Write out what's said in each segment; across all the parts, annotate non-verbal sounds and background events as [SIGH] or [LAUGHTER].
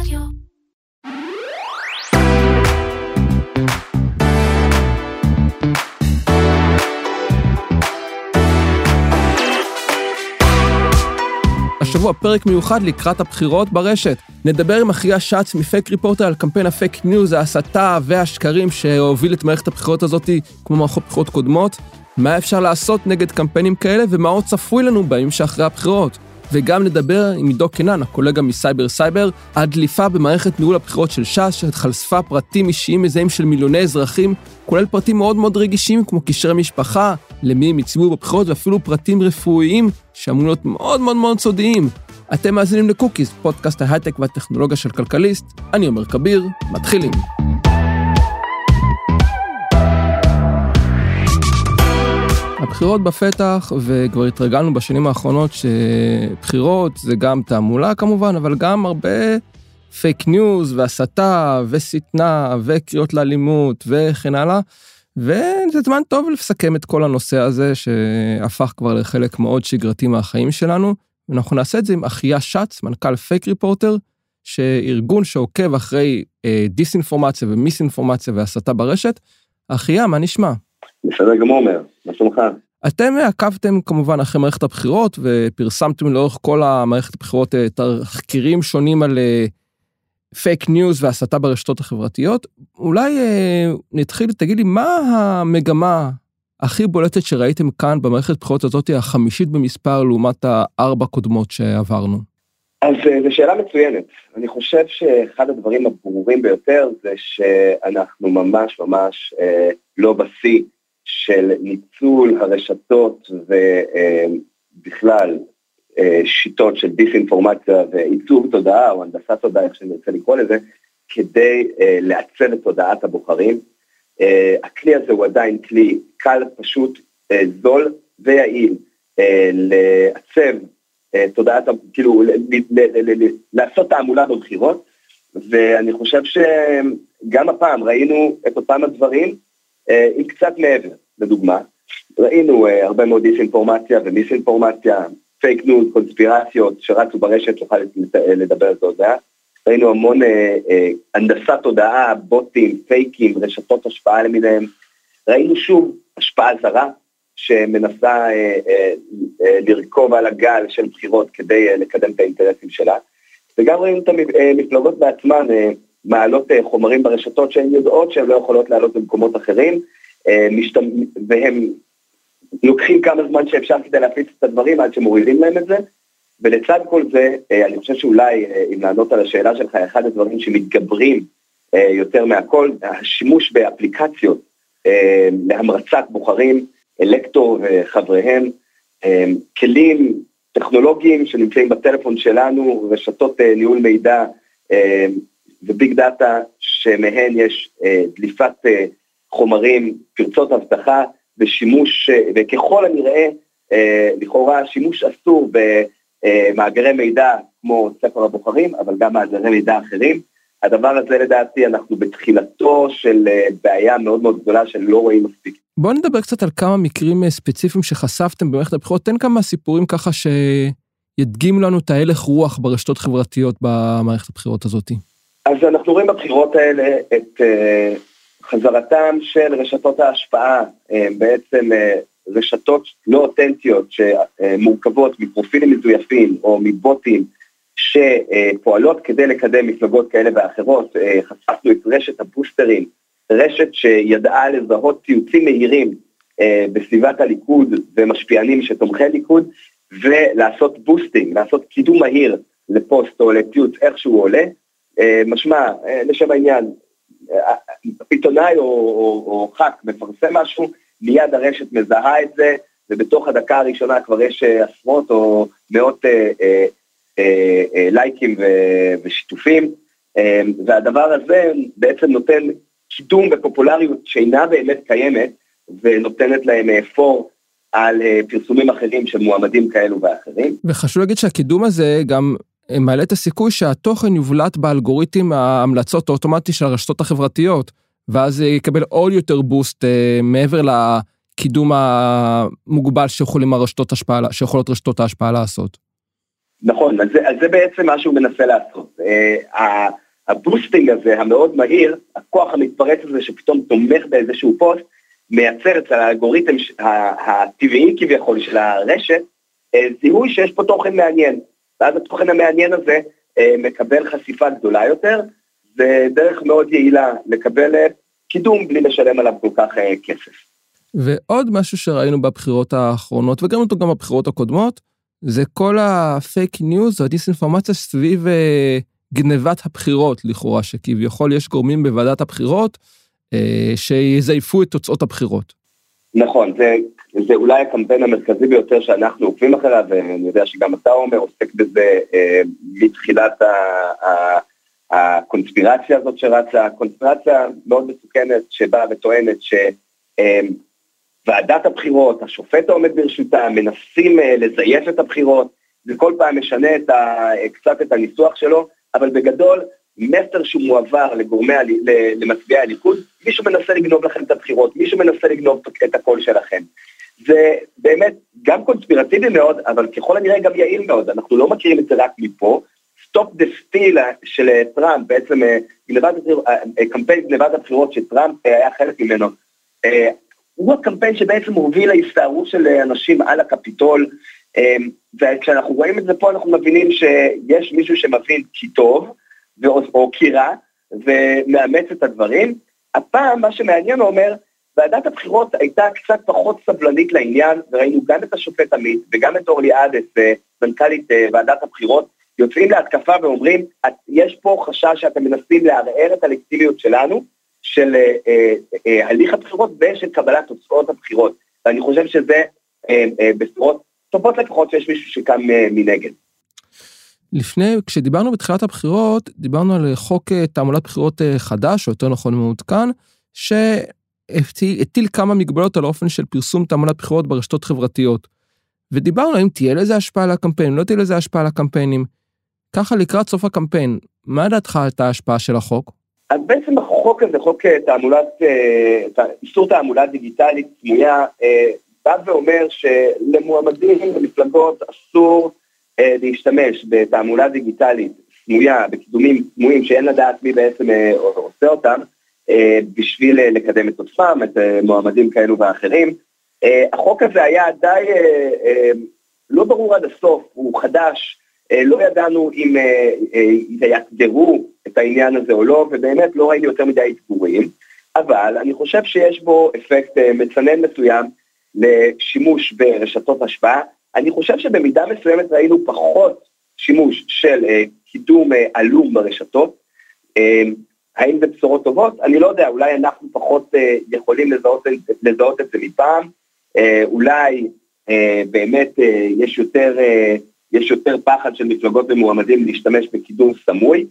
רדיו. השבוע פרק מיוחד לקראת הבחירות ברשת. נדבר עם אחיה שץ מפייק ריפורטר על קמפיין הפייק ניוז, ההסתה והשקרים שהוביל את מערכת הבחירות הזאת כמו מערכות בחירות קודמות. מה אפשר לעשות נגד קמפיינים כאלה ומה עוד צפוי לנו בימים שאחרי הבחירות. וגם נדבר עם עידו קינן, הקולגה מסייבר סייבר, על דליפה במערכת ניהול הבחירות של ש"ס, שחשפה פרטים אישיים מזהים של מיליוני אזרחים, כולל פרטים מאוד מאוד רגישים כמו קשרי משפחה, למי הם הצביעו בבחירות, ואפילו פרטים רפואיים שאמורים להיות מאוד מאוד מאוד סודיים. אתם מאזינים לקוקיס, פודקאסט ההייטק והטכנולוגיה של כלכליסט, אני עומר כביר, מתחילים. הבחירות בפתח, וכבר התרגלנו בשנים האחרונות שבחירות זה גם תעמולה כמובן, אבל גם הרבה פייק ניוז והסתה ושטנה וקריאות לאלימות וכן הלאה. וזה זמן טוב לסכם את כל הנושא הזה שהפך כבר לחלק מאוד שגרתי מהחיים שלנו. ואנחנו נעשה את זה עם אחיה שץ, מנכ"ל פייק ריפורטר, שארגון שעוקב אחרי אה, דיסאינפורמציה ומיסאינפורמציה והסתה ברשת. אחיה, מה נשמע? בסדר גמור, מה שלומך? אתם עקבתם כמובן אחרי מערכת הבחירות ופרסמתם לאורך כל המערכת הבחירות אה, תחקירים שונים על פייק ניוז והסתה ברשתות החברתיות. אולי אה, נתחיל, תגיד לי, מה המגמה הכי בולטת שראיתם כאן במערכת הבחירות הזאת החמישית במספר לעומת הארבע קודמות שעברנו? אז אה, זו שאלה מצוינת. אני חושב שאחד הדברים הברורים ביותר זה שאנחנו ממש ממש אה, לא בשיא של ניצול הרשתות ובכלל אה, שיטות של דיסאינפורמציה ועיצוב תודעה או הנדסת תודעה, איך שנרצה לקרוא לזה, כדי אה, לעצב את תודעת הבוחרים. הכלי הזה הוא עדיין כלי קל, פשוט, זול ויעיל לעצב תודעת, כאילו, לעשות תעמולה בבחירות, ואני חושב שגם הפעם ראינו את אותם הדברים, אה, עם קצת מעבר, לדוגמה. ראינו אה, הרבה מאוד דיסאינפורמציה ומיסאינפורמציה, פייק ניוז, קונספירציות שרצו ברשת, נוכל לדבר על מעט. ראינו המון אה, אה, הנדסת תודעה, בוטים, פייקים, רשתות השפעה למיניהם. ראינו שוב השפעה זרה שמנסה אה, אה, אה, לרכוב על הגל של בחירות כדי אה, לקדם את האינטרסים שלה. וגם ראינו את המפלגות בעצמן, אה, מעלות אה, חומרים ברשתות שהן יודעות שהן לא יכולות לעלות במקומות אחרים, אה, והם לוקחים כמה זמן שאפשר כדי להפיץ את הדברים עד שמורידים להם את זה, ולצד כל זה, אה, אני חושב שאולי, אם לענות על השאלה שלך, אחד הדברים שמתגברים יותר מהכל, השימוש באפליקציות להמרצת בוחרים, אלקטור וחבריהם, כלים טכנולוגיים שנמצאים בטלפון שלנו, רשתות ניהול מידע וביג דאטה שמהן יש אה, דליפת אה, חומרים, פרצות אבטחה ושימוש, אה, וככל הנראה, אה, לכאורה שימוש אסור במאגרי מידע כמו ספר הבוחרים, אבל גם מאגרי מידע אחרים. הדבר הזה לדעתי אנחנו בתחילתו של אה, בעיה מאוד מאוד גדולה שלא רואים מספיק. בואו נדבר קצת על כמה מקרים אה, ספציפיים שחשפתם במערכת הבחירות, תן כמה סיפורים ככה שידגים לנו את ההלך רוח ברשתות חברתיות במערכת הבחירות הזאתי. אז אנחנו רואים בבחירות האלה את uh, חזרתם של רשתות ההשפעה, uh, בעצם uh, רשתות לא אותנטיות שמורכבות מפרופילים מזויפים או מבוטים שפועלות כדי לקדם מפלגות כאלה ואחרות. חשפנו את רשת הבוסטרים, רשת שידעה לזהות ציוצים מהירים בסביבת הליכוד ומשפיענים שתומכי ליכוד, ולעשות boosting, לעשות קידום מהיר לפוסט או לציוץ איך שהוא עולה. אה, משמע, אה, לשם העניין, אה, עיתונאי או, או, או ח"כ מפרסם משהו, מיד הרשת מזהה את זה, ובתוך הדקה הראשונה כבר יש עשרות או מאות אה, אה, אה, לייקים ו, ושיתופים, אה, והדבר הזה בעצם נותן קידום בפופולריות שאינה באמת קיימת, ונותנת להם פור על פרסומים אחרים של מועמדים כאלו ואחרים. וחשוב להגיד שהקידום הזה גם מעלה את הסיכוי שהתוכן יובלט באלגוריתם ההמלצות האוטומטי של הרשתות החברתיות, ואז יקבל עוד יותר בוסט אה, מעבר לקידום המוגבל שיכולים הרשתות השפעה, שיכולות רשתות ההשפעה לעשות. נכון, אז זה, אז זה בעצם מה שהוא מנסה לעשות. אה, ה boosting הזה, המאוד מהיר, הכוח המתפרץ הזה שפתאום תומך באיזשהו פוסט, מייצר אצל האלגוריתם הטבעי כביכול של הרשת, אה, זיהוי שיש פה תוכן מעניין. ואז התוכן המעניין הזה אה, מקבל חשיפה גדולה יותר, זה דרך מאוד יעילה לקבל קידום בלי לשלם עליו כל כך כסף. ועוד משהו שראינו בבחירות האחרונות, וגם אותו גם בבחירות הקודמות, זה כל הפייק ניוז והדיסאינפורמציה סביב אה, גנבת הבחירות לכאורה, שכביכול יש גורמים בוועדת הבחירות אה, שיזייפו את תוצאות הבחירות. נכון, זה, זה אולי הקמפיין המרכזי ביותר שאנחנו עוקבים אחריו, ואני יודע שגם אתה אומר, עוסק בזה אה, מתחילת ה, ה, הקונספירציה הזאת שרצה, קונספירציה מאוד מסוכנת שבאה וטוענת ש... אה, הבחירות, השופט העומד ברשותה, מנסים אה, לזייף את הבחירות, וכל פעם משנה את ה, קצת את הניסוח שלו, אבל בגדול, מסר שהוא מועבר לגורמי, למצביעי הליכוד, מישהו מנסה לגנוב לכם את הבחירות, מישהו מנסה לגנוב את הקול שלכם. זה באמת גם קונספירטיבי מאוד, אבל ככל הנראה גם יעיל מאוד, אנחנו לא מכירים את זה רק מפה. Stop the Steal של טראמפ, בעצם אה, גנבת, אה, קמפיין גנבת הבחירות שטראמפ היה חלק ממנו, הוא הקמפיין שבעצם הוביל להסתערות של אנשים על הקפיטול, וכשאנחנו רואים את זה פה אנחנו מבינים שיש מישהו שמבין כי טוב, או כי רע, ומאמץ את הדברים. הפעם מה שמעניין הוא אומר, ועדת הבחירות הייתה קצת פחות סבלנית לעניין, וראינו גם את השופט עמית וגם את אורלי עדס, מנכ"לית אה, ועדת הבחירות, יוצאים להתקפה ואומרים, יש פה חשש שאתם מנסים לערער את הלקטיביות שלנו, של אה, אה, אה, הליך הבחירות ושל קבלת תוצאות הבחירות. ואני חושב שזה אה, אה, בשורות טובות לפחות שיש מישהו שקם אה, מנגד. לפני, כשדיברנו בתחילת הבחירות, דיברנו על חוק אה, תעמולת בחירות אה, חדש, או יותר נכון מעודכן, שהטיל כמה מגבלות על האופן של פרסום תעמולת בחירות ברשתות חברתיות. ודיברנו האם תהיה לזה השפעה על הקמפיין, לא תהיה לזה השפעה על הקמפיינים. ככה לקראת סוף הקמפיין, מה דעתך על ההשפעה של החוק? אז בעצם החוק הזה, חוק אה, תעמולת, איסור תעמולה דיגיטלית אה, בא ואומר שלמועמדים ומפלגות אסור להשתמש בתעמולה דיגיטלית סמויה, בקידומים סמויים שאין לדעת מי בעצם עושה אותם, בשביל לקדם את עצמם, את מועמדים כאלו ואחרים. החוק הזה היה די לא ברור עד הסוף, הוא חדש, לא ידענו אם יאתגרו את העניין הזה או לא, ובאמת לא ראיתי יותר מדי דיבורים, אבל אני חושב שיש בו אפקט אה, מצנן מסוים לשימוש ברשתות השפעה. אני חושב שבמידה מסוימת ראינו פחות שימוש של uh, קידום uh, עלום ברשתות. Uh, האם זה בשורות טובות? אני לא יודע, אולי אנחנו פחות uh, יכולים לזהות, לזהות את זה מפעם, uh, אולי uh, באמת uh, יש, יותר, uh, יש יותר פחד של מפלגות ומועמדים להשתמש בקידום סמוי.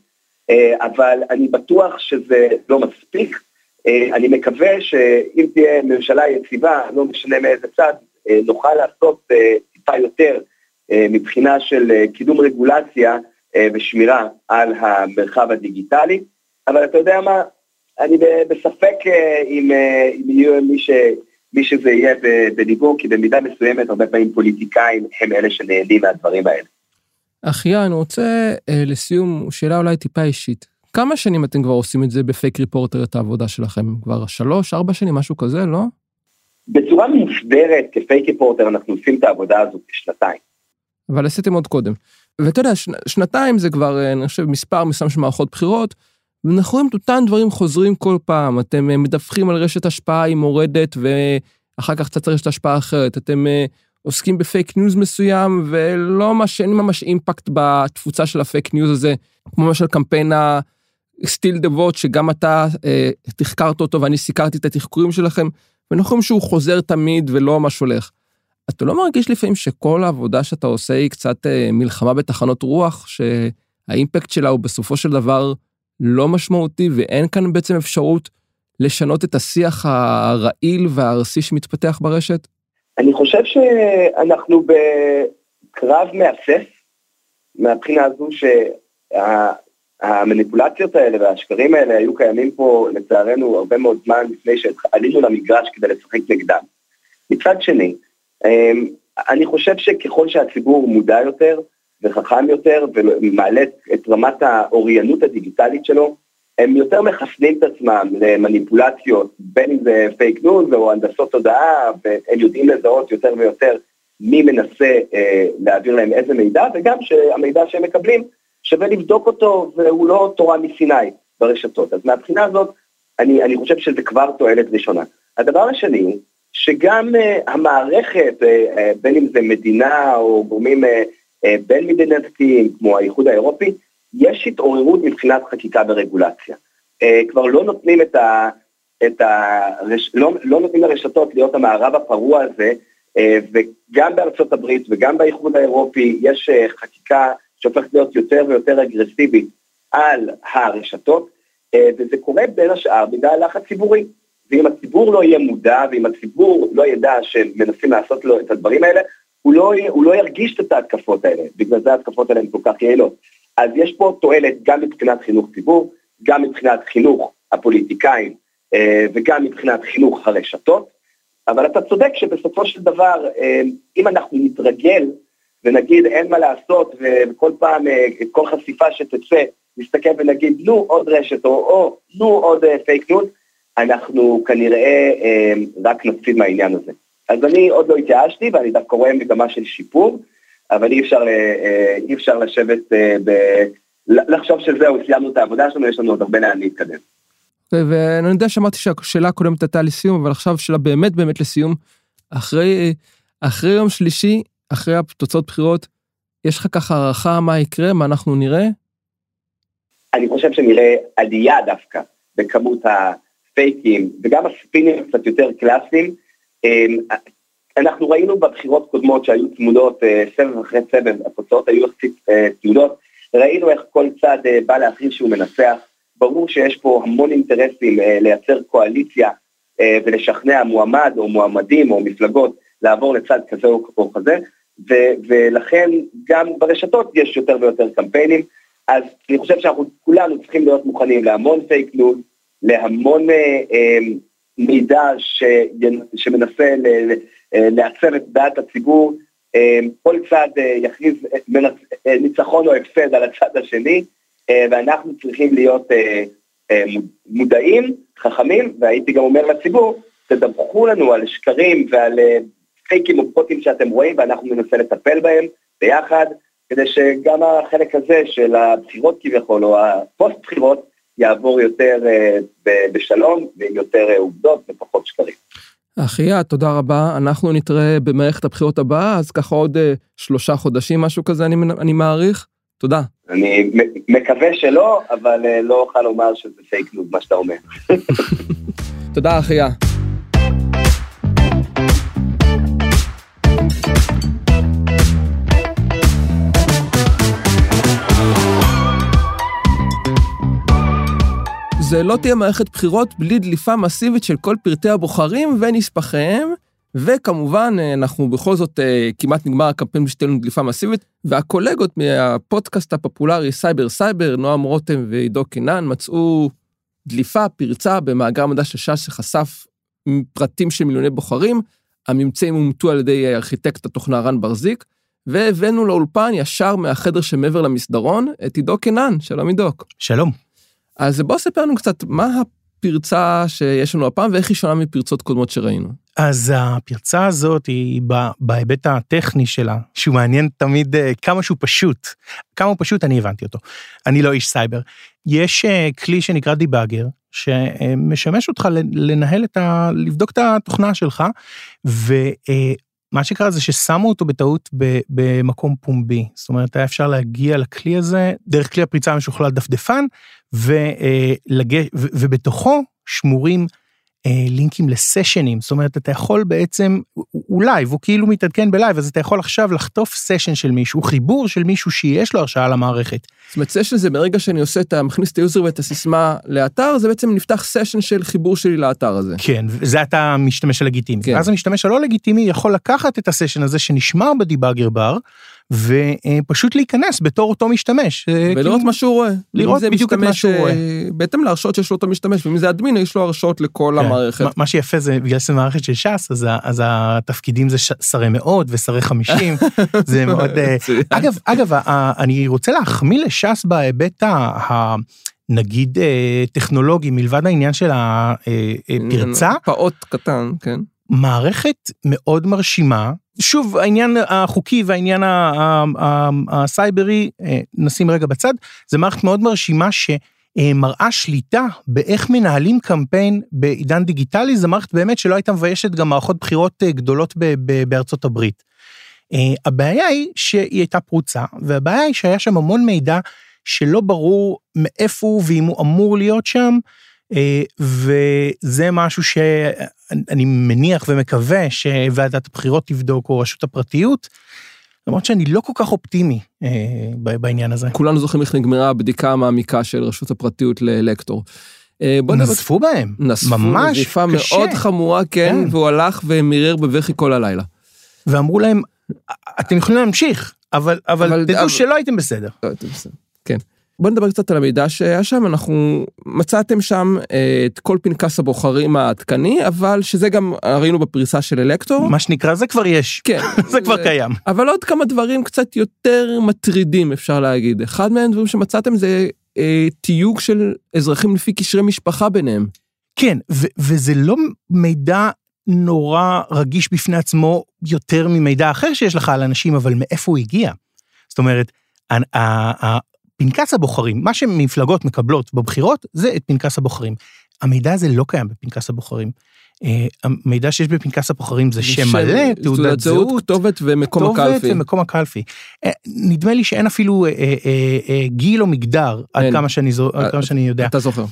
אה, אבל אני בטוח שזה לא מספיק. אה, אני מקווה שאם תהיה ממשלה יציבה, לא משנה מאיזה צד, אה, נוכל לעשות טיפה יותר מבחינה של קידום רגולציה ושמירה על המרחב הדיגיטלי. אבל אתה יודע מה, אני בספק אם, אם יהיו מי, ש, מי שזה יהיה בדיבור, כי במידה מסוימת הרבה פעמים פוליטיקאים הם אלה שנהנים מהדברים האלה. אחיה, אני רוצה אה, לסיום, שאלה אולי טיפה אישית. כמה שנים אתם כבר עושים את זה בפייק ריפורטר, את העבודה שלכם? כבר שלוש, ארבע שנים, משהו כזה, לא? בצורה מוסדרת כפייק ריפורטר אנחנו עושים את העבודה הזאת בשנתיים. אבל עשיתם עוד קודם. ואתה יודע, שנ, שנתיים זה כבר, אה, אני חושב, מספר מסוים של מערכות בחירות, ואנחנו רואים את אותם דברים חוזרים כל פעם. אתם אה, מדווחים על רשת השפעה היא מורדת, ואחר כך קצת רשת השפעה אחרת. אתם אה, עוסקים בפייק ניוז מסוים, ולא ממש, אין ממש אימפקט בתפוצה של הפייק ניוז הזה, כמו למשל קמפיין ה- Steal the Vote, שגם אתה אה, תחקרת אותו ואני סיקרתי את התחקורים שלכם, ואנחנו רואים שהוא חוזר תמיד ולא ממש הולך. אתה לא מרגיש לפעמים שכל העבודה שאתה עושה היא קצת אה, מלחמה בתחנות רוח, שהאימפקט שלה הוא בסופו של דבר לא משמעותי, ואין כאן בעצם אפשרות לשנות את השיח הרעיל והארסי שמתפתח ברשת? אני חושב שאנחנו בקרב מאסף, מהבחינה הזו שהמניפולציות האלה והשקרים האלה היו קיימים פה לצערנו הרבה מאוד זמן לפני שעלינו למגרש כדי לשחק נגדם. מצד שני, אמ, אני חושב שככל שהציבור מודע יותר וחכם יותר ומעלה את רמת האוריינות הדיגיטלית שלו, הם יותר מחסנים את עצמם למניפולציות, בין אם זה פייק ניוז או הנדסות תודעה, והם יודעים לזהות יותר ויותר מי מנסה אה, להעביר להם איזה מידע, וגם שהמידע שהם מקבלים שווה לבדוק אותו, והוא לא תורה מסיני ברשתות. אז מהבחינה הזאת, אני, אני חושב שזה כבר תועלת ראשונה. הדבר השני שגם אה, המערכת, אה, אה, בין אם זה מדינה או גורמים אה, אה, בין מדינתיים כמו האיחוד האירופי, יש התעוררות מבחינת חקיקה ורגולציה. אה, כבר לא נותנים את ה... את ה לא, לא נותנים לרשתות להיות המערב הפרוע הזה, אה, וגם בארצות הברית וגם באיחוד האירופי יש אה, חקיקה שהופכת להיות יותר ויותר אגרסיבית על הרשתות, וזה קורה בין השאר בגלל לחץ ציבורי. ואם הציבור לא יהיה מודע, ואם הציבור לא ידע שמנסים לעשות לו את הדברים האלה, הוא לא, הוא לא ירגיש את ההתקפות האלה, בגלל זה ההתקפות האלה הן כל כך יעילות. אז יש פה תועלת גם מבחינת חינוך ציבור, גם מבחינת חינוך הפוליטיקאים אה, וגם מבחינת חינוך הרשתות, אבל אתה צודק שבסופו של דבר, אה, אם אנחנו נתרגל ונגיד אין מה לעשות וכל פעם, אה, כל חשיפה שתצא, נסתכל ונגיד נו עוד רשת או, או נו עוד פייק ניוז, אנחנו כנראה רק נפסיד מהעניין הזה. אז אני עוד לא התייאשתי ואני דווקא רואה מגמה של שיפור. אבל אי אפשר, אה, אה, אי אפשר לשבת, אה, ב... לחשוב שזהו, סיימנו את העבודה שלנו, יש לנו עוד הרבה לאן להתקדם. ואני יודע שאמרתי שהשאלה הקודמת הייתה לסיום, אבל עכשיו שאלה באמת באמת לסיום. אחרי, אחרי יום שלישי, אחרי התוצאות בחירות, יש לך ככה הערכה מה יקרה, מה אנחנו נראה? אני חושב שנראה עלייה דווקא בכמות הפייקים וגם הספינים קצת יותר קלאסיים. אנחנו ראינו בבחירות קודמות שהיו צמודות, אה, סבב אחרי סבב, התוצאות היו יחסית אה, צמודות, ראינו איך כל צד אה, בא להכריז שהוא מנצח, ברור שיש פה המון אינטרסים לייצר קואליציה ולשכנע מועמד או מועמדים או מפלגות לעבור לצד כזה או כזה, ו- ולכן גם ברשתות יש יותר ויותר קמפיינים, אז אני חושב שאנחנו כולנו צריכים להיות מוכנים להמון פייק ניוז, להמון אה, אה, מידע ש, שמנסה ל, אה, לעצב את דעת הציבור, אה, כל צד אה, יכריז ניצחון או הפסד על הצד השני, ואנחנו צריכים להיות מודעים, חכמים, והייתי גם אומר לציבור, תדווחו לנו על שקרים ועל פייקים או פרוטים שאתם רואים, ואנחנו ננסה לטפל בהם ביחד, כדי שגם החלק הזה של הבחירות כביכול, או הפוסט בחירות, יעבור יותר בשלום ועם יותר עובדות ופחות שקרים. אחיה, תודה רבה. אנחנו נתראה במערכת הבחירות הבאה, אז ככה עוד אה, שלושה חודשים, משהו כזה, אני, אני מעריך. תודה. אני מקווה שלא, אבל אה, לא אוכל לומר שזה פייק ניוז, מה שאתה אומר. [LAUGHS] תודה, אחיה. זה לא תהיה מערכת בחירות בלי דליפה מסיבית של כל פרטי הבוחרים ונספחיהם, וכמובן, אנחנו בכל זאת אה, כמעט נגמר הקמפיין שתהיה לנו דליפה מסיבית, והקולגות מהפודקאסט הפופולרי סייבר סייבר, נועם רותם ועידו קינן, מצאו דליפה, פרצה במאגר מדע של ש"ס שחשף פרטים של מיליוני בוחרים, הממצאים אומתו על ידי ארכיטקט התוכנה רן ברזיק, והבאנו לאולפן ישר מהחדר שמעבר למסדרון את עידו קינן, שלום עידוק. שלום. אז בוא ספר לנו קצת מה הפרצה שיש לנו הפעם ואיך היא שונה מפרצות קודמות שראינו. אז הפרצה הזאת היא בהיבט הטכני שלה, שהוא מעניין תמיד אה, כמה שהוא פשוט. כמה הוא פשוט, אני הבנתי אותו. אני לא איש סייבר. יש אה, כלי שנקרא debugger, שמשמש אותך לנהל את ה... לבדוק את התוכנה שלך, ו... אה, שקרה זה ששמו אותו בטעות במקום פומבי. זאת אומרת, היה אפשר להגיע לכלי הזה דרך כלי הפריצה המשוכלל דפדפן, ולג... ובתוכו שמורים אה, לינקים ל-sessions, זאת אומרת, אתה יכול בעצם, הוא live, הוא כאילו מתעדכן ב-live, אז אתה יכול עכשיו לחטוף session של מישהו, חיבור של מישהו שיש לו הרשאה למערכת. זאת אומרת, session זה ברגע שאני עושה את ה... מכניס את ה-user ואת הסיסמה לאתר, זה בעצם נפתח session של חיבור שלי לאתר הזה. כן, וזה אתה המשתמש הלגיטימי. כן. ואז המשתמש הלא לגיטימי יכול לקחת את הסשן הזה שנשמר בדיבאגר בר, ופשוט להיכנס בתור אותו משתמש. אה, ולראות כאילו, מה שהוא רואה. לראות בדיוק את מה שהוא רואה. אה, בהתאם להרשאות שיש לאותו משתמש, ואם זה אדמין, יש לו הרשאות לכל כן. המערכת. מה- שיפה זה בגלל שזה מערכת של ש"ס אז, התפקידים זה שרי מאות ושרי חמישים [LAUGHS] זה מאוד אה. אגב אני רוצה להחמיא לש"ס בהיבט ה... נגיד טכנולוגי מלבד העניין של הפרצה פעוט קטן, כן. מערכת מאוד מרשימה. שוב, העניין החוקי והעניין הסייברי, אה, נשים רגע בצד, זה מערכת מאוד מרשימה שמראה שליטה באיך מנהלים קמפיין בעידן דיגיטלי, זו מערכת באמת שלא הייתה מביישת גם מערכות בחירות אה, גדולות בארצות הברית. אה, הבעיה היא שהיא הייתה פרוצה, והבעיה היא שהיה שם המון מידע שלא ברור מאיפה הוא ואם הוא אמור להיות שם, אה, וזה משהו שאני מניח ומקווה שוועדת הבחירות תבדוק או רשות הפרטיות, למרות שאני לא כל כך אופטימי אה, בעניין הזה. כולנו זוכרים איך נגמרה הבדיקה המעמיקה של רשות הפרטיות ללקטור. אה, נזפו בהם, נזפו ממש נזיפה קשה. מאוד חמורה, כן, כן. והוא הלך ומירר בבכי כל הלילה. ואמרו להם, אתם יכולים להמשיך, אבל, אבל, אבל- תדעו אבל- שלא הייתם בסדר. לא, זה בסדר. כן. בוא נדבר קצת על המידע שהיה שם, אנחנו מצאתם שם אה, את כל פנקס הבוחרים העדכני, אבל שזה גם ראינו בפריסה של אלקטור. מה שנקרא, זה כבר יש, כן. [LAUGHS] זה כבר קיים. אבל עוד כמה דברים קצת יותר מטרידים אפשר להגיד. אחד מהם דברים שמצאתם זה אה, תיוג של אזרחים לפי קשרי משפחה ביניהם. כן, ו- וזה לא מידע נורא רגיש בפני עצמו יותר ממידע אחר שיש לך על אנשים, אבל מאיפה הוא הגיע? זאת אומרת, פנקס הבוחרים, מה שמפלגות מקבלות בבחירות, זה את פנקס הבוחרים. המידע הזה לא קיים בפנקס הבוחרים. אה, המידע שיש בפנקס הבוחרים זה שם מלא, תעודת זהות, כתובת ומקום כתובת הקלפי. ומקום הקלפי. אה, נדמה לי שאין אפילו אה, גיל או מגדר, עד כמה שאני יודע. אתה זוכר.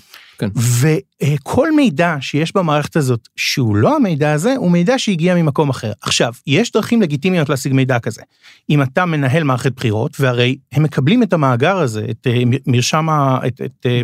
וכל מידע שיש במערכת הזאת שהוא לא המידע הזה הוא מידע שהגיע ממקום אחר. עכשיו יש דרכים לגיטימיות להשיג מידע כזה. אם אתה מנהל מערכת בחירות והרי הם מקבלים את המאגר הזה את אה, מרשם ה- את, את אה,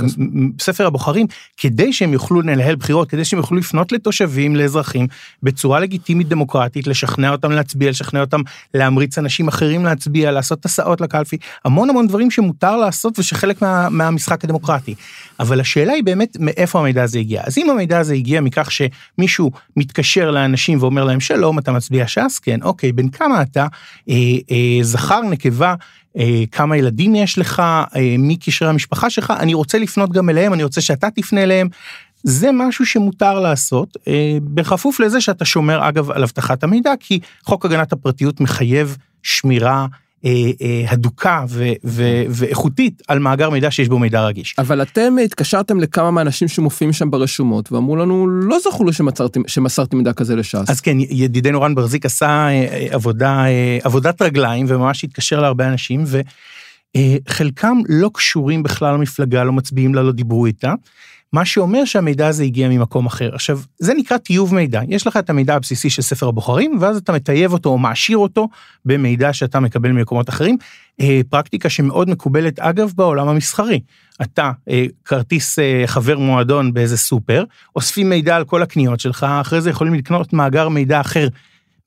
ספר הבוחרים כדי שהם יוכלו לנהל בחירות כדי שהם יוכלו לפנות לתושבים לאזרחים בצורה לגיטימית דמוקרטית לשכנע אותם להצביע לשכנע אותם להמריץ אנשים אחרים להצביע לעשות הסעות לקלפי המון המון דברים שמותר לעשות ושחלק מה, מהמשחק הדמוקרטי. אבל השאלה היא באמת מאיפה המידע הזה הגיע. אז אם המידע הזה הגיע מכך שמישהו מתקשר לאנשים ואומר להם שלום אתה מצביע ש"ס כן אוקיי בן כמה אתה אה, אה, זכר נקבה. אה, כמה ילדים יש לך, אה, מי קשרי המשפחה שלך, אני רוצה לפנות גם אליהם, אני רוצה שאתה תפנה אליהם. זה משהו שמותר לעשות, אה, בכפוף לזה שאתה שומר אגב על אבטחת המידע, כי חוק הגנת הפרטיות מחייב שמירה הדוקה ו- ו- ואיכותית על מאגר מידע שיש בו מידע רגיש. אבל אתם התקשרתם לכמה מהאנשים שמופיעים שם ברשומות ואמרו לנו לא זכור לי שמסרתם, שמסרתם מידע כזה לש"ס. אז כן, ידידנו רן ברזיק עשה אה, אה, עבודה, אה, עבודת רגליים וממש התקשר להרבה אנשים וחלקם לא קשורים בכלל למפלגה, לא מצביעים לה, לא דיברו איתה. מה שאומר שהמידע הזה הגיע ממקום אחר. עכשיו, זה נקרא טיוב מידע. יש לך את המידע הבסיסי של ספר הבוחרים, ואז אתה מטייב אותו או מעשיר אותו במידע שאתה מקבל ממקומות אחרים. אה, פרקטיקה שמאוד מקובלת, אגב, בעולם המסחרי. אתה, אה, כרטיס אה, חבר מועדון באיזה סופר, אוספים מידע על כל הקניות שלך, אחרי זה יכולים לקנות מאגר מידע אחר.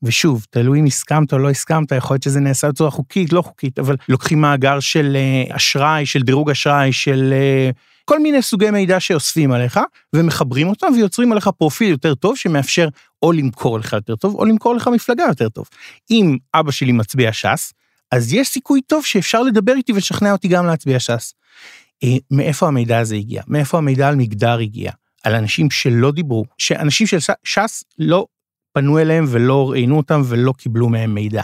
ושוב, תלוי אם הסכמת או לא הסכמת, יכול להיות שזה נעשה בצורה חוקית, לא חוקית, אבל לוקחים מאגר של אשראי, של דירוג אשראי, של כל מיני סוגי מידע שאוספים עליך, ומחברים אותם ויוצרים עליך פרופיל יותר טוב, שמאפשר או למכור לך יותר טוב, או למכור לך מפלגה יותר טוב. אם אבא שלי מצביע ש"ס, אז יש סיכוי טוב שאפשר לדבר איתי ולשכנע אותי גם להצביע ש"ס. אה, מאיפה המידע הזה הגיע? מאיפה המידע על מגדר הגיע? על אנשים שלא דיברו, שאנשים של ש"ס לא פנו אליהם ולא ראיינו אותם ולא קיבלו מהם מידע.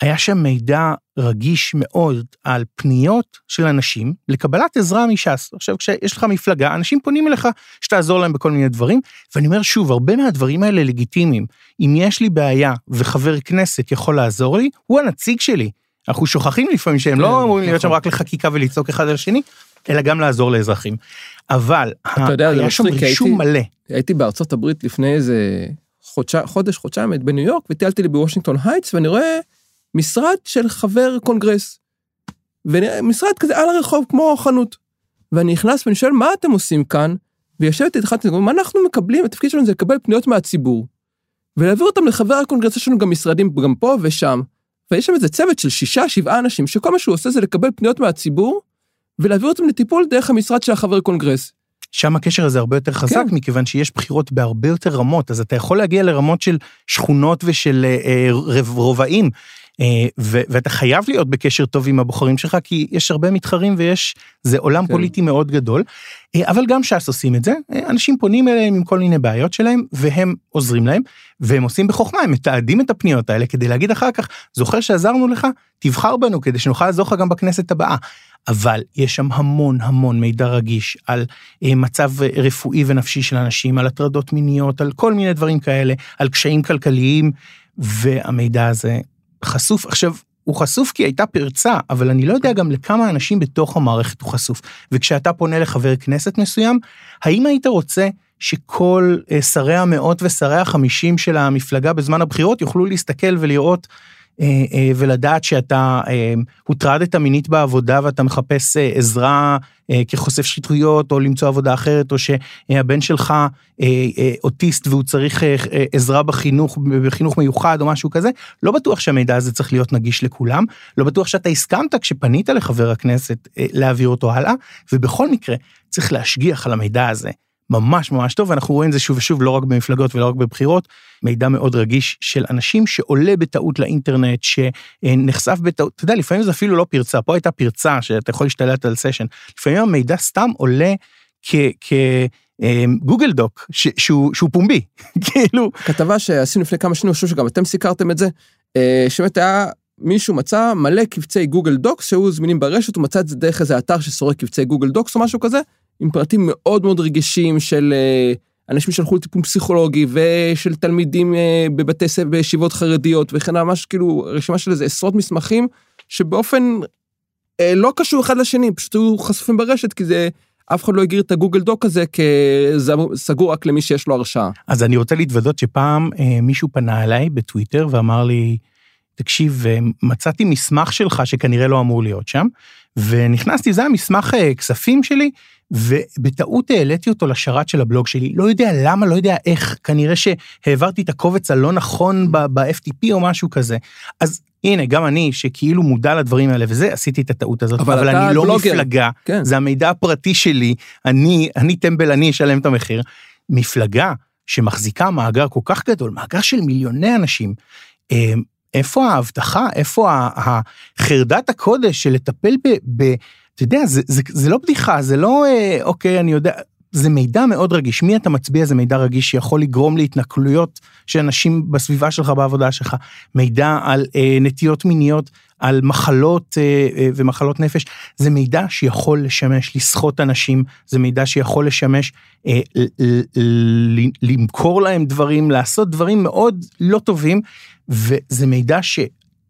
היה שם מידע רגיש מאוד על פניות של אנשים לקבלת עזרה מש"ס. עכשיו, כשיש לך מפלגה, אנשים פונים אליך שתעזור להם בכל מיני דברים, ואני אומר שוב, הרבה מהדברים האלה לגיטימיים. אם יש לי בעיה וחבר כנסת יכול לעזור לי, הוא הנציג שלי. אנחנו שוכחים לפעמים שהם כן, לא אמורים להיות שם נכון. רק לחקיקה ולצעוק אחד על השני, אלא גם לעזור לאזרחים. אבל יודע, זה היה שם רישום מלא. הייתי בארצות הברית לפני איזה חודש, חודשיים בניו יורק, וטיילתי לי בוושינגטון הייטס, ואני רואה משרד של חבר קונגרס. ומשרד כזה על הרחוב, כמו חנות. ואני נכנס ואני שואל, מה אתם עושים כאן? ויושבת איתך, מה אנחנו מקבלים? התפקיד שלנו זה לקבל פניות מהציבור. ולהעביר אותם לחבר הקונגרס, יש לנו גם משרדים גם פה ושם. ויש שם איזה צוות של שישה, שבעה אנשים, שכל מה שהוא עושה זה לקבל פניות מהציבור, ולהעביר אותם לטיפול דרך המשרד של החבר קונגרס. שם הקשר הזה הרבה יותר חזק, כן. מכיוון שיש בחירות בהרבה יותר רמות, אז אתה יכול להגיע לרמות של שכונות ושל אה, אה, רובעים, ו- ואתה חייב להיות בקשר טוב עם הבוחרים שלך, כי יש הרבה מתחרים ויש, זה עולם כן. פוליטי מאוד גדול, אה, אבל גם ש"ס עושים את זה, אה, אנשים פונים אליהם עם כל מיני בעיות שלהם, והם עוזרים להם, והם עושים בחוכמה, הם מתעדים את הפניות האלה כדי להגיד אחר כך, זוכר שעזרנו לך, תבחר בנו כדי שנוכל לעזור לך גם בכנסת הבאה. אבל יש שם המון המון מידע רגיש על אה, מצב אה, רפואי ונפשי של אנשים, על הטרדות מיניות, על כל מיני דברים כאלה, על קשיים כלכליים, והמידע הזה חשוף. עכשיו, הוא חשוף כי הייתה פרצה, אבל אני לא יודע גם לכמה אנשים בתוך המערכת הוא חשוף. וכשאתה פונה לחבר כנסת מסוים, האם היית רוצה שכל אה, שרי המאות ושרי החמישים של המפלגה בזמן הבחירות יוכלו להסתכל ולראות אה, אה, ולדעת שאתה הוטרדת מינית בעבודה ואתה מחפש עזרה כחושף שחיתויות או למצוא עבודה אחרת או שהבן שלך אה, אה, אוטיסט והוא צריך אה, אה, עזרה בחינוך בחינוך מיוחד או משהו כזה לא בטוח שהמידע הזה צריך להיות נגיש לכולם. לא בטוח שאתה הסכמת כשפנית לחבר הכנסת אה, להעביר אותו הלאה. ובכל מקרה צריך להשגיח על המידע הזה ממש ממש טוב ואנחנו רואים את זה שוב ושוב לא רק במפלגות ולא רק בבחירות. מידע מאוד רגיש של אנשים שעולה בטעות לאינטרנט שנחשף בטעות אתה יודע לפעמים זה אפילו לא פרצה פה הייתה פרצה שאתה יכול להשתלט על session לפעמים המידע סתם עולה כ... Google Doc ש, שהוא, שהוא פומבי [LAUGHS] כאילו. כתבה שעשינו לפני כמה שנים, אני חושב שגם אתם סיקרתם את זה, אה, שבאמת היה, מישהו מצא מלא קבצי Google Docs שהיו זמינים ברשת, הוא מצא את זה דרך איזה אתר שסורק קבצי Google Docs או משהו כזה, עם פרטים מאוד מאוד רגישים של אה, אנשים שהלכו לטיפול פסיכולוגי ושל תלמידים אה, בבתי ספר, בישיבות חרדיות וכן הלאה, ממש כאילו רשימה של איזה עשרות מסמכים שבאופן אה, לא קשור אחד לשני, פשוט היו חשופים ברשת כי זה... אף אחד לא הגדיר את הגוגל דוק הזה כסגור רק למי שיש לו הרשאה. אז אני רוצה להתוודות שפעם אה, מישהו פנה אליי בטוויטר ואמר לי, תקשיב, אה, מצאתי מסמך שלך שכנראה לא אמור להיות שם, ונכנסתי, זה המסמך אה, כספים שלי, ובטעות העליתי אותו לשרת של הבלוג שלי, לא יודע למה, לא יודע איך, כנראה שהעברתי את הקובץ הלא נכון ב-FTP או משהו כזה. אז הנה, גם אני, שכאילו מודע לדברים האלה וזה, עשיתי את הטעות הזאת, אבל אבל, אני לא בלוגר. מפלגה, כן. זה המידע הפרטי שלי, אני, אני טמבל, אני אשלם את המחיר. מפלגה שמחזיקה מאגר כל כך גדול, מאגר של מיליוני אנשים, אה, איפה ההבטחה, איפה ה- ה- חרדת הקודש של לטפל ב... ב אתה יודע, זה, זה, זה לא בדיחה, זה לא, אה, אוקיי, אני יודע, זה מידע מאוד רגיש. מי אתה מצביע זה מידע רגיש שיכול לגרום להתנכלויות של אנשים בסביבה שלך, בעבודה שלך. מידע על אה, נטיות מיניות, על מחלות אה, אה, ומחלות נפש. זה מידע שיכול לשמש לסחוט אנשים, זה מידע שיכול לשמש אה, ל- ל- למכור להם דברים, לעשות דברים מאוד לא טובים, וזה מידע ש...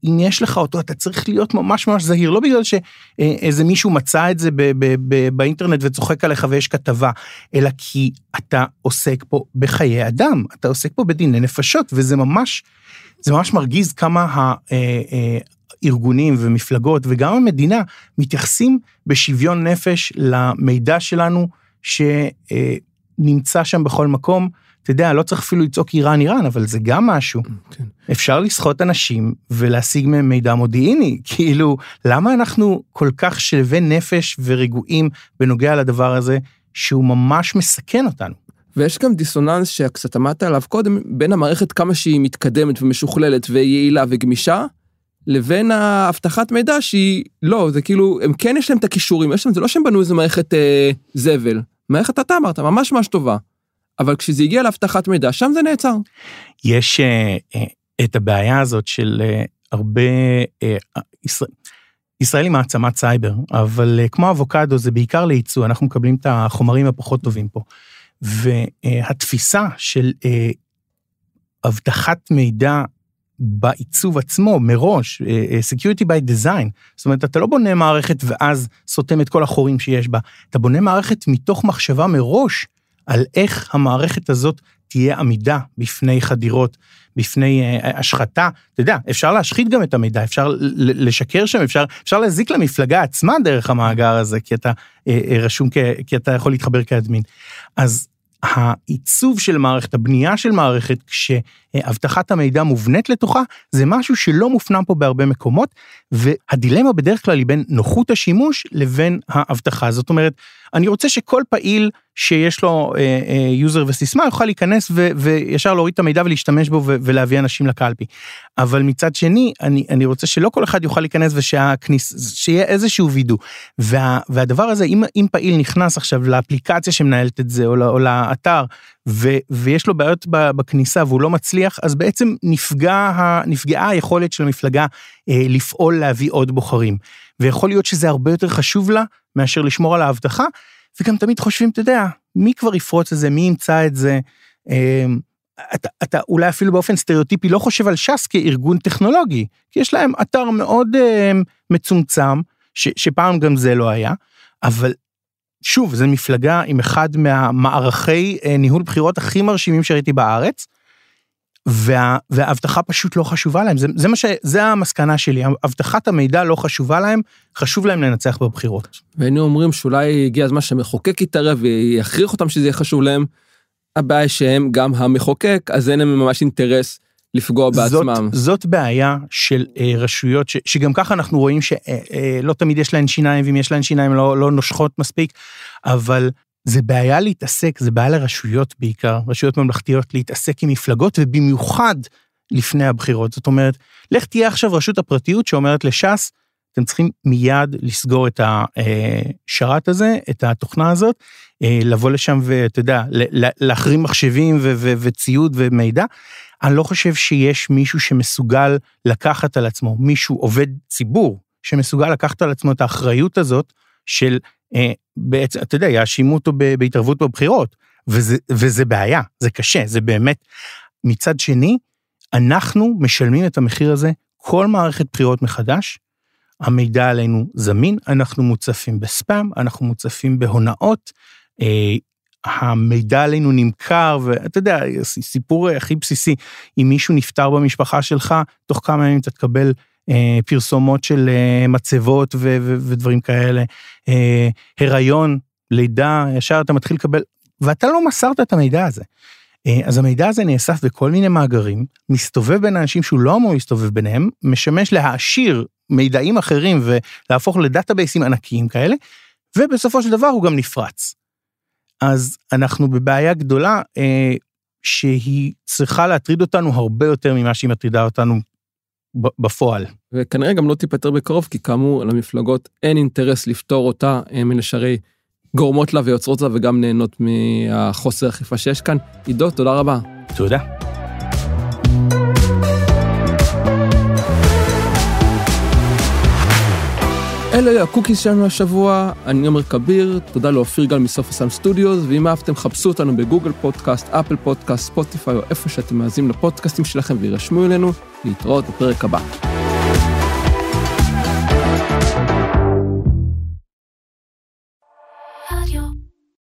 אם יש לך אותו אתה צריך להיות ממש ממש זהיר לא בגלל שאיזה מישהו מצא את זה ב- ב- ב- באינטרנט וצוחק עליך ויש כתבה אלא כי אתה עוסק פה בחיי אדם אתה עוסק פה בדיני נפשות וזה ממש זה ממש מרגיז כמה הארגונים ומפלגות וגם המדינה מתייחסים בשוויון נפש למידע שלנו שנמצא שם בכל מקום. אתה יודע, לא צריך אפילו לצעוק איראן איראן, אבל זה גם משהו. כן. אפשר לסחוט אנשים ולהשיג מהם מידע מודיעיני, [LAUGHS] כאילו, למה אנחנו כל כך שלווי נפש ורגועים בנוגע לדבר הזה, שהוא ממש מסכן אותנו? ויש גם דיסוננס שקצת עמדת עליו קודם, בין המערכת כמה שהיא מתקדמת ומשוכללת ויעילה וגמישה, לבין האבטחת מידע שהיא לא, זה כאילו, הם כן יש להם את הכישורים, יש להם, זה לא שהם בנו איזה מערכת אה, זבל, מערכת אתה אמרת, ממש ממש טובה. אבל כשזה הגיע לאבטחת מידע, שם זה נעצר. יש אה, אה, את הבעיה הזאת של אה, הרבה, אה, ישראל, ישראל היא מעצמת סייבר, אבל אה, כמו אבוקדו זה בעיקר לייצוא, אנחנו מקבלים את החומרים הפחות טובים פה. והתפיסה של אה, אבטחת מידע בעיצוב עצמו מראש, אה, security by design, זאת אומרת אתה לא בונה מערכת ואז סותם את כל החורים שיש בה, אתה בונה מערכת מתוך מחשבה מראש על איך המערכת הזאת תהיה עמידה בפני חדירות, בפני אה, השחתה. אתה יודע, אפשר להשחית גם את המידע, אפשר לשקר שם, אפשר, אפשר להזיק למפלגה עצמה דרך המאגר הזה, כי אתה אה, אה, רשום, כ, כי אתה יכול להתחבר כאדמין. אז העיצוב של מערכת, הבנייה של מערכת, כשאבטחת המידע מובנית לתוכה, זה משהו שלא מופנם פה בהרבה מקומות, והדילמה בדרך כלל היא בין נוחות השימוש לבין האבטחה. זאת אומרת, אני רוצה שכל פעיל שיש לו יוזר uh, uh, וסיסמה יוכל להיכנס ו, וישר להוריד את המידע ולהשתמש בו ו, ולהביא אנשים לקלפי. אבל מצד שני, אני, אני רוצה שלא כל אחד יוכל להיכנס ושהכניס, שיהיה איזשהו וידוא. וה, והדבר הזה, אם, אם פעיל נכנס עכשיו לאפליקציה שמנהלת את זה, או, או לאתר, ו, ויש לו בעיות בכניסה והוא לא מצליח, אז בעצם נפגע, נפגעה היכולת של המפלגה אה, לפעול להביא עוד בוחרים. ויכול להיות שזה הרבה יותר חשוב לה מאשר לשמור על האבטחה, וגם תמיד חושבים, אתה יודע, מי כבר יפרוץ את זה, מי ימצא את זה. אה, אתה, אתה אולי אפילו באופן סטריאוטיפי לא חושב על ש"ס כארגון טכנולוגי, כי יש להם אתר מאוד אה, מצומצם, ש, שפעם גם זה לא היה, אבל שוב, זו מפלגה עם אחד מהמערכי אה, ניהול בחירות הכי מרשימים שראיתי בארץ, וה, והאבטחה פשוט לא חשובה להם, זה, זה, מה ש, זה המסקנה שלי, אבטחת המידע לא חשובה להם, חשוב להם לנצח בבחירות. והיינו אומרים שאולי הגיע הזמן שהמחוקק יתערב ויכריח אותם שזה יהיה חשוב להם. הבעיה היא שהם גם המחוקק, אז אין להם ממש אינטרס לפגוע בעצמם. זאת, זאת בעיה של אה, רשויות, ש, שגם ככה אנחנו רואים שלא אה, אה, תמיד יש להן שיניים, ואם יש להן שיניים לא, לא נושכות מספיק, אבל זה בעיה להתעסק, זה בעיה לרשויות בעיקר, רשויות ממלכתיות להתעסק עם מפלגות, ובמיוחד לפני הבחירות. זאת אומרת, לך תהיה עכשיו רשות הפרטיות שאומרת לש"ס, אתם צריכים מיד לסגור את השרת הזה, את התוכנה הזאת, אה, לבוא לשם ואתה יודע, להחרים מחשבים וציוד ומידע. אני לא חושב שיש מישהו שמסוגל לקחת על עצמו, מישהו עובד ציבור, שמסוגל לקחת על עצמו את האחריות הזאת של אה, בעצם, אתה יודע, יאשימו אותו בהתערבות בבחירות, וזה, וזה בעיה, זה קשה, זה באמת. מצד שני, אנחנו משלמים את המחיר הזה כל מערכת בחירות מחדש, המידע עלינו זמין, אנחנו מוצפים בספאם, אנחנו מוצפים בהונאות, אה, המידע עלינו נמכר, ואתה יודע, סיפור הכי בסיסי, אם מישהו נפטר במשפחה שלך, תוך כמה ימים אתה תקבל אה, פרסומות של אה, מצבות ו- ו- ודברים כאלה, אה, הריון, לידה, ישר אתה מתחיל לקבל, ואתה לא מסרת את המידע הזה. אה, אז המידע הזה נאסף בכל מיני מאגרים, מסתובב בין אנשים שהוא לא אמור להסתובב ביניהם, משמש להעשיר מידעים אחרים ולהפוך לדאטאבייסים ענקיים כאלה, ובסופו של דבר הוא גם נפרץ. אז אנחנו בבעיה גדולה אה, שהיא צריכה להטריד אותנו הרבה יותר ממה שהיא מטרידה אותנו בפועל. וכנראה גם לא תיפטר בקרוב, כי כאמור למפלגות אין אינטרס לפתור אותה, מן השארי גורמות לה ויוצרות לה וגם נהנות מהחוסר אכיפה שיש כאן. עידו, תודה רבה. תודה. אלה היו הקוקיס שלנו השבוע, אני עומר כביר, תודה לאופיר גל מסוף הסאם Studios, ואם אהבתם חפשו אותנו ב Google Podcast, Apple Podcast, Spotify או איפה שאתם מאזינים לפודקאסטים שלכם וירשמו אלינו, להתראות בפרק הבא.